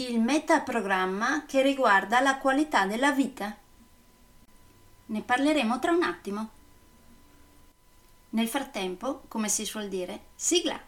il metaprogramma che riguarda la qualità della vita. Ne parleremo tra un attimo. Nel frattempo, come si suol dire, sigla!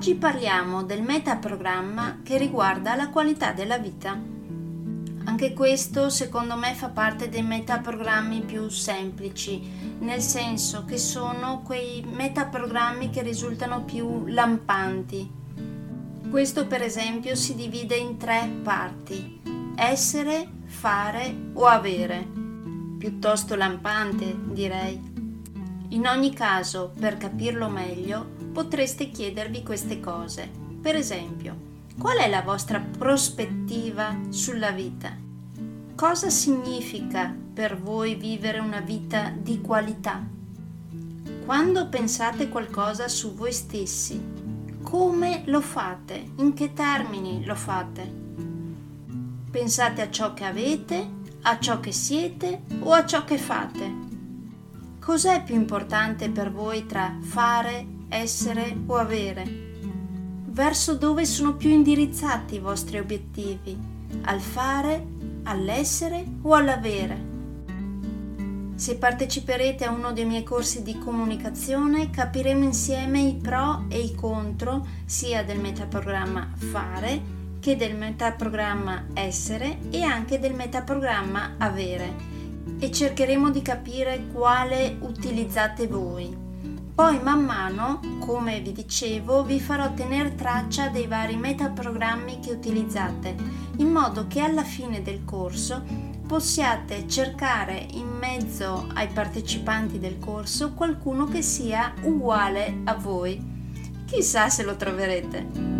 Oggi parliamo del metaprogramma che riguarda la qualità della vita. Anche questo secondo me fa parte dei metaprogrammi più semplici, nel senso che sono quei metaprogrammi che risultano più lampanti. Questo per esempio si divide in tre parti, essere, fare o avere. Piuttosto lampante direi. In ogni caso, per capirlo meglio, potreste chiedervi queste cose. Per esempio, qual è la vostra prospettiva sulla vita? Cosa significa per voi vivere una vita di qualità? Quando pensate qualcosa su voi stessi, come lo fate? In che termini lo fate? Pensate a ciò che avete, a ciò che siete o a ciò che fate? Cos'è più importante per voi tra fare essere o avere. Verso dove sono più indirizzati i vostri obiettivi? Al fare, all'essere o all'avere? Se parteciperete a uno dei miei corsi di comunicazione capiremo insieme i pro e i contro sia del metaprogramma fare che del metaprogramma essere e anche del metaprogramma avere e cercheremo di capire quale utilizzate voi. Poi man mano, come vi dicevo, vi farò tenere traccia dei vari metaprogrammi che utilizzate, in modo che alla fine del corso possiate cercare in mezzo ai partecipanti del corso qualcuno che sia uguale a voi. Chissà se lo troverete.